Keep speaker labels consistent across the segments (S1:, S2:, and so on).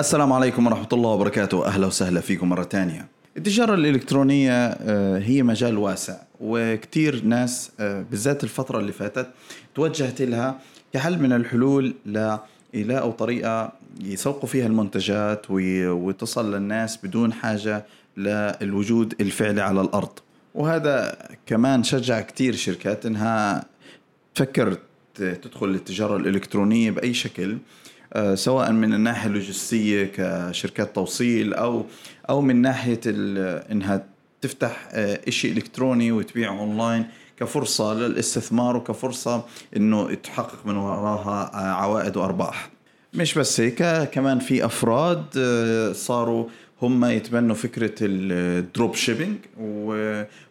S1: السلام عليكم ورحمة الله وبركاته. أهلا وسهلا فيكم مرة تانية التجارة الإلكترونية آه، هي مجال واسع وكتير ناس آه، بالذات الفترة اللي فاتت توجهت لها كحل من الحلول ليلاقوا طريقة يسوقوا فيها المنتجات وتصل للناس بدون حاجة للوجود الفعلي على الأرض. وهذا كمان شجع كتير شركات إنها تفكر تدخل التجارة الإلكترونية بأي شكل. سواء من الناحية اللوجستية كشركات توصيل أو أو من ناحية ال- إنها تفتح آه، إشي إلكتروني وتبيعه أونلاين كفرصة للاستثمار وكفرصة إنه تحقق من وراها آه، عوائد وأرباح. مش بس هيك كمان في أفراد آه، صاروا هم يتبنوا فكرة ال drop shipping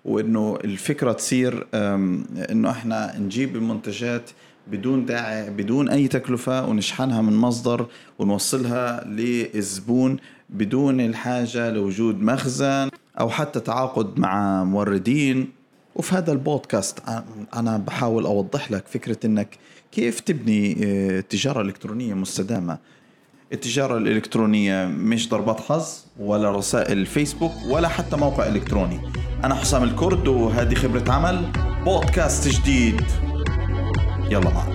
S1: وإنه الفكرة تصير آم، إنه إحنا نجيب المنتجات بدون داعي بدون أي تكلفة ونشحنها من مصدر ونوصلها للزبون بدون الحاجة لوجود مخزن أو حتى تعاقد مع موردين. وفي هذا البودكاست أنا بحاول أوضح لك فكرة إنك كيف تبني آه، تجارة إلكترونية مستدامة. التجارة الإلكترونية مش ضربات حظ ولا رسائل فيسبوك ولا حتى موقع إلكتروني. أنا حسام الكرد وهذه خبرة عمل بودكاست جديد. يلا. معنا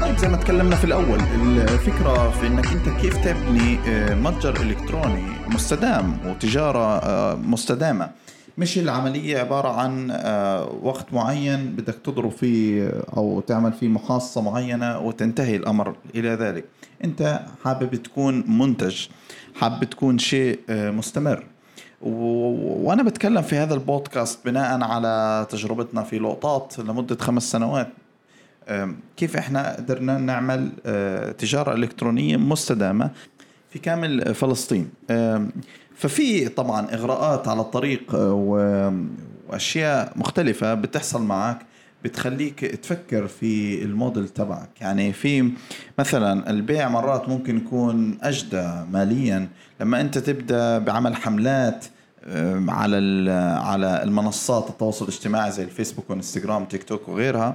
S1: طيب زي ما تكلمنا في الأول الفكرة في إنك أنت كيف تبني آه، متجر إلكتروني مستدام وتجارة آه، مستدامة. مش العملية عبارة عن آه، وقت معين بدك تضرب فيه أو تعمل فيه محاصصه معينة وتنتهي الأمر إلى ذلك. أنت حابب تكون منتج حابب تكون شيء آه، مستمر. و- وأنا بتكلم في هذا البودكاست بناء على تجربتنا في لقطات لمدة خمس سنوات. كيف إحنا قدرنا نعمل تجارة إلكترونية مستدامة في كامل فلسطين. ففي طبعا إغراءات على الطريق و- وأشياء مختلفة بتحصل معك بتخليك تفكر في الموديل تبعك. يعني في مثلا البيع مرات ممكن يكون أجدى ماليا. لما أنت تبدأ بعمل حملات على على المنصات التواصل الاجتماعي زي الفيسبوك وإنستغرام تيك توك وغيرها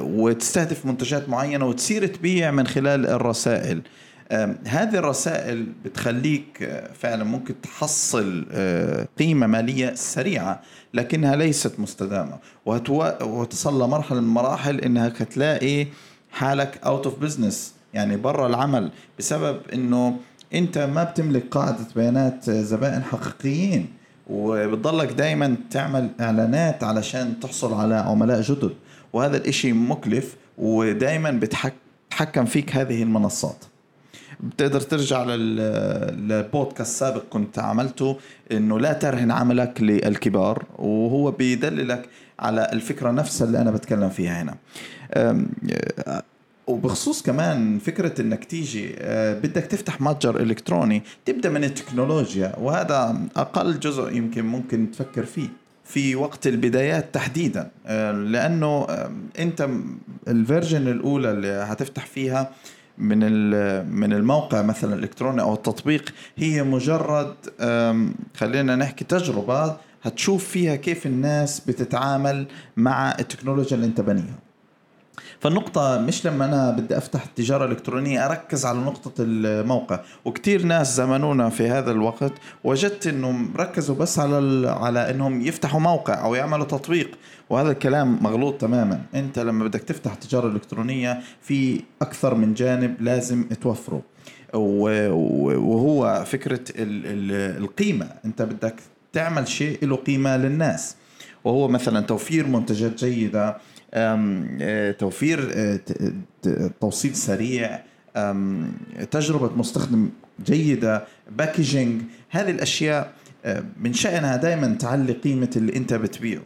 S1: وتستهدف منتجات معينة وتصير تبيع من خلال الرسائل. هذه الرسائل بتخليك أه، فعلا ممكن تحصل أه، قيمة مالية سريعة لكنها ليست مستدامة. وهتو- وتصل لمرحلة من المراحل إنك هتلاقي حالك out of business يعني برا العمل بسبب إنه أنت ما بتملك قاعدة بيانات زبائن حقيقيين. وبتضلك دائما تعمل إعلانات علشان تحصل على عملاء جدد. وهذا الإشي مكلف ودائما بتحكم فيك هذه المنصات. بتقدر ترجع لل- للبودكاست سابق كنت عملته إنه لا ترهن عملك للكبار وهو بيدللك على الفكرة نفسها اللي أنا بتكلم فيها هنا. أه، وبخصوص كمان فكرة إنك تيجي أه، بدك تفتح متجر إلكتروني تبدأ من التكنولوجيا وهذا أقل جزء يمكن ممكن تفكر فيه في وقت البدايات تحديدا. أه، لأنه أنت الفيرجن الأولى اللي هتفتح فيها من من الموقع مثلا الإلكتروني أو التطبيق هي مجرد خلينا نحكي تجربة هتشوف فيها كيف الناس بتتعامل مع التكنولوجيا اللي أنت بنيها. فالنقطة مش لما أنا بدي أفتح تجارة إلكترونية أركز على نقطة الموقع. وكتير ناس زمنونا في هذا الوقت وجدت أنهم ركزوا بس على على أنهم يفتحوا موقع أو يعملوا تطبيق. وهذا الكلام مغلوط تماما. أنت لما بدك تفتح تجارة إلكترونية في أكثر من جانب لازم توفره. وهو فكرة ال- ال- القيمة. أنت بدك تعمل شيء له قيمة للناس. وهو مثلا توفير منتجات جيدة توفير آه، ت- ت- توصيل سريع تجربة مستخدم جيدة باكجينج هذه الأشياء آه، من شأنها دائما تعلي قيمة اللي أنت بتبيعه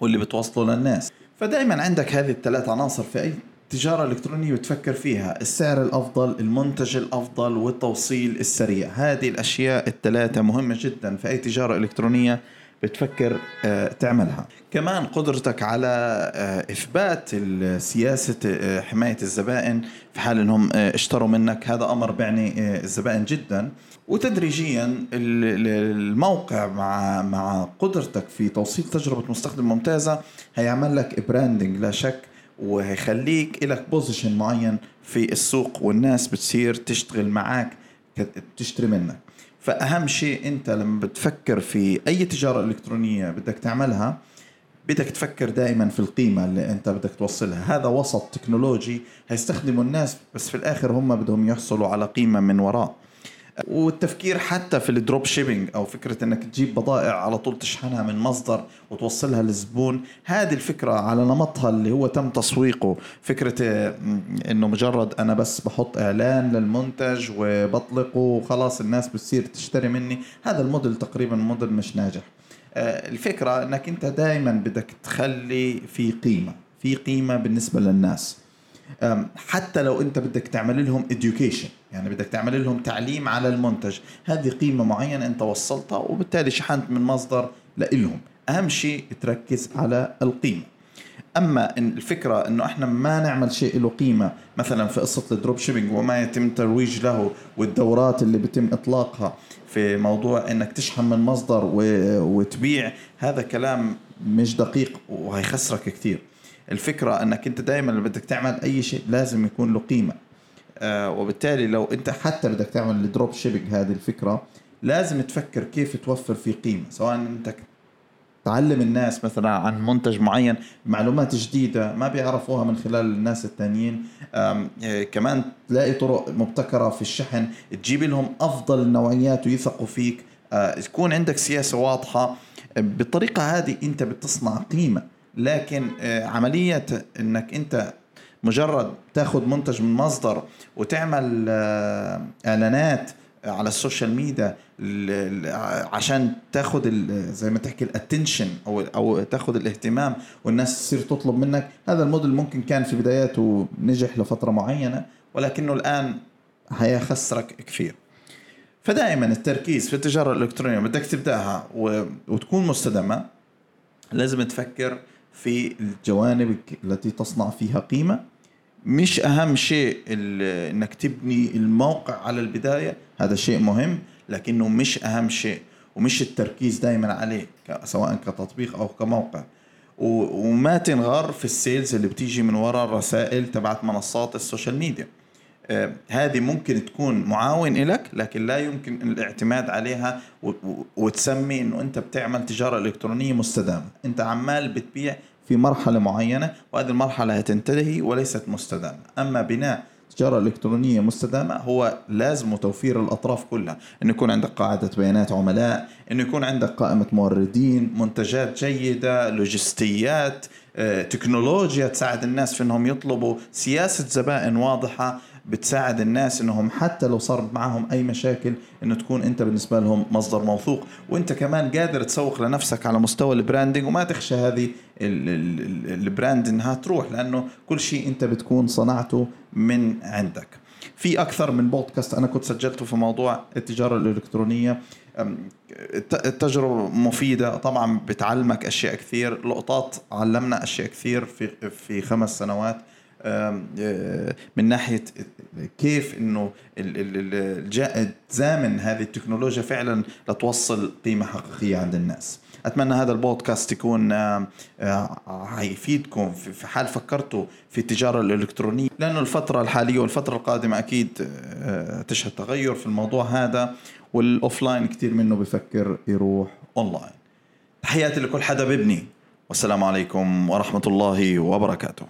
S1: واللي بتوصله للناس. فدائما عندك هذه الثلاث عناصر في أي تجارة إلكترونية بتفكر فيها السعر الأفضل المنتج الأفضل والتوصيل السريع. هذه الأشياء الثلاثة مهمة جدا في أي تجارة إلكترونية. بتفكر آه، تعملها. كمان قدرتك على آه، إثبات سياسة آه، حماية الزبائن في حال أنهم اشتروا منك. هذا أمر بعني الزبائن جدا. وتدريجيا الموقع مع مع قدرتك في توصيل تجربة مستخدم ممتازة هيعمل لك branding لا شك وهيخليك لك position معين في السوق والناس بتصير تشتغل معك تشتري منك. فأهم شيء أنت لما بتفكر في أي تجارة إلكترونية بدك تعملها بدك تفكر دائما في القيمة اللي أنت بدك توصلها. هذا وسط تكنولوجي هيستخدمه الناس بس في الآخر هم بدهم يحصلوا على قيمة من وراء. والتفكير حتى في ال drop shipping أو فكرة إنك تجيب بضائع على طول تشحنها من مصدر وتوصلها للزبون هذه الفكرة على نمطها اللي هو تم تسويقه. فكرة إنه مجرد أنا بس بحط إعلان للمنتج وبطلقه وخلاص الناس بتصير تشتري مني هذا الموديل تقريبا موديل مش ناجح. آه، الفكرة إنك أنت دائما بدك تخلي في قيمة في قيمة بالنسبة للناس. حتى لو انت بدك تعمل لهم education يعني بدك تعمل لهم تعليم على المنتج. هذه قيمة معينة انت وصلتها وبالتالي شحنت من مصدر لإلهم. أهم شيء تركز على القيمة. أما الفكرة إنه إحنا ما نعمل شيء له قيمة مثلا في قصة ال drop shipping وما يتم ترويج له والدورات اللي بيتم إطلاقها في موضوع إنك تشحن من مصدر وتبيع هذا كلام مش دقيق وهيخسرك كثير. الفكرة أنك أنت دائما اللي بدك تعمل أي شيء لازم يكون له قيمة. آه وبالتالي لو أنت حتى بدك تعمل ال drop shipping هذه الفكرة لازم تفكر كيف توفر فيه قيمة. سواء أنت تعلم الناس مثلا عن منتج معين معلومات جديدة ما بيعرفوها من خلال الناس التانيين. آه، كمان تلاقي طرق مبتكرة في الشحن. تجيب لهم أفضل النوعيات ويثقوا فيك. آه، تكون عندك سياسة واضحة. بالطريقة هذه أنت بتصنع قيمة. لكن آه، عملية إنك أنت مجرد تاخذ منتج من مصدر وتعمل آه، إعلانات على ال social media عشان تاخذ زي ما تحكي ال attention أو أو تاخذ الاهتمام والناس تصير تطلب منك. هذا الموديل ممكن كان في بداياته نجح لفترة معينة ولكنه الآن هيخسرك كثير. فدائما التركيز في التجارة الإلكترونية بدك تبدأها وتكون مستدامة. لازم تفكر في الجوانب التي تصنع فيها قيمة. مش أهم شيء إنك تبني الموقع على البداية هذا شيء مهم لكنه مش أهم شيء ومش التركيز دائما عليه سواء كتطبيق أو كموقع. وما تنغر في ال sales اللي بتيجي من وراء الرسائل تبعت منصات ال social media. هذه ممكن تكون معاون لك لكن لا يمكن الاعتماد عليها وتسمي إنه أنت بتعمل تجارة إلكترونية مستدامة. أنت عمال بتبيع في مرحلة معينة وهذه المرحلة هتنتهي وليست مستدامة. أما بناء تجارة إلكترونية مستدامة هو لازم توفير الأطراف كلها. إنه يكون عندك قاعدة بيانات عملاء إنه يكون عندك قائمة موردين منتجات جيدة لوجستيات آه، تكنولوجيا تساعد الناس في إنهم يطلبوا سياسة زبائن واضحة بتساعد الناس إنهم حتى لو صار معهم أي مشاكل إنه تكون أنت بالنسبة لهم مصدر موثوق. وأنت كمان قادر تسوق لنفسك على مستوى ال branding وما تخشى هذه ال brand إنها تروح لأنه كل شيء أنت بتكون صنعته من عندك. في أكثر من بودكاست أنا كنت سجلته في موضوع التجارة الإلكترونية. التجربه مفيدة طبعا بتعلمك أشياء كثير لقطات علمنا أشياء كثير في في خمس سنوات. من ناحية كيف إنه تزامن هذه التكنولوجيا فعلا لتوصل قيمة حقيقية عند الناس. أتمنى هذا البودكاست يكون حيفيدكم في حال فكرتوا في التجارة الإلكترونية لأنه الفترة الحالية والفترة القادمة أكيد تشهد تغير في الموضوع هذا وال offline كثير منه بفكر يروح أونلاين. تحياتي لكل حدا بيبني والسلام عليكم ورحمة الله وبركاته.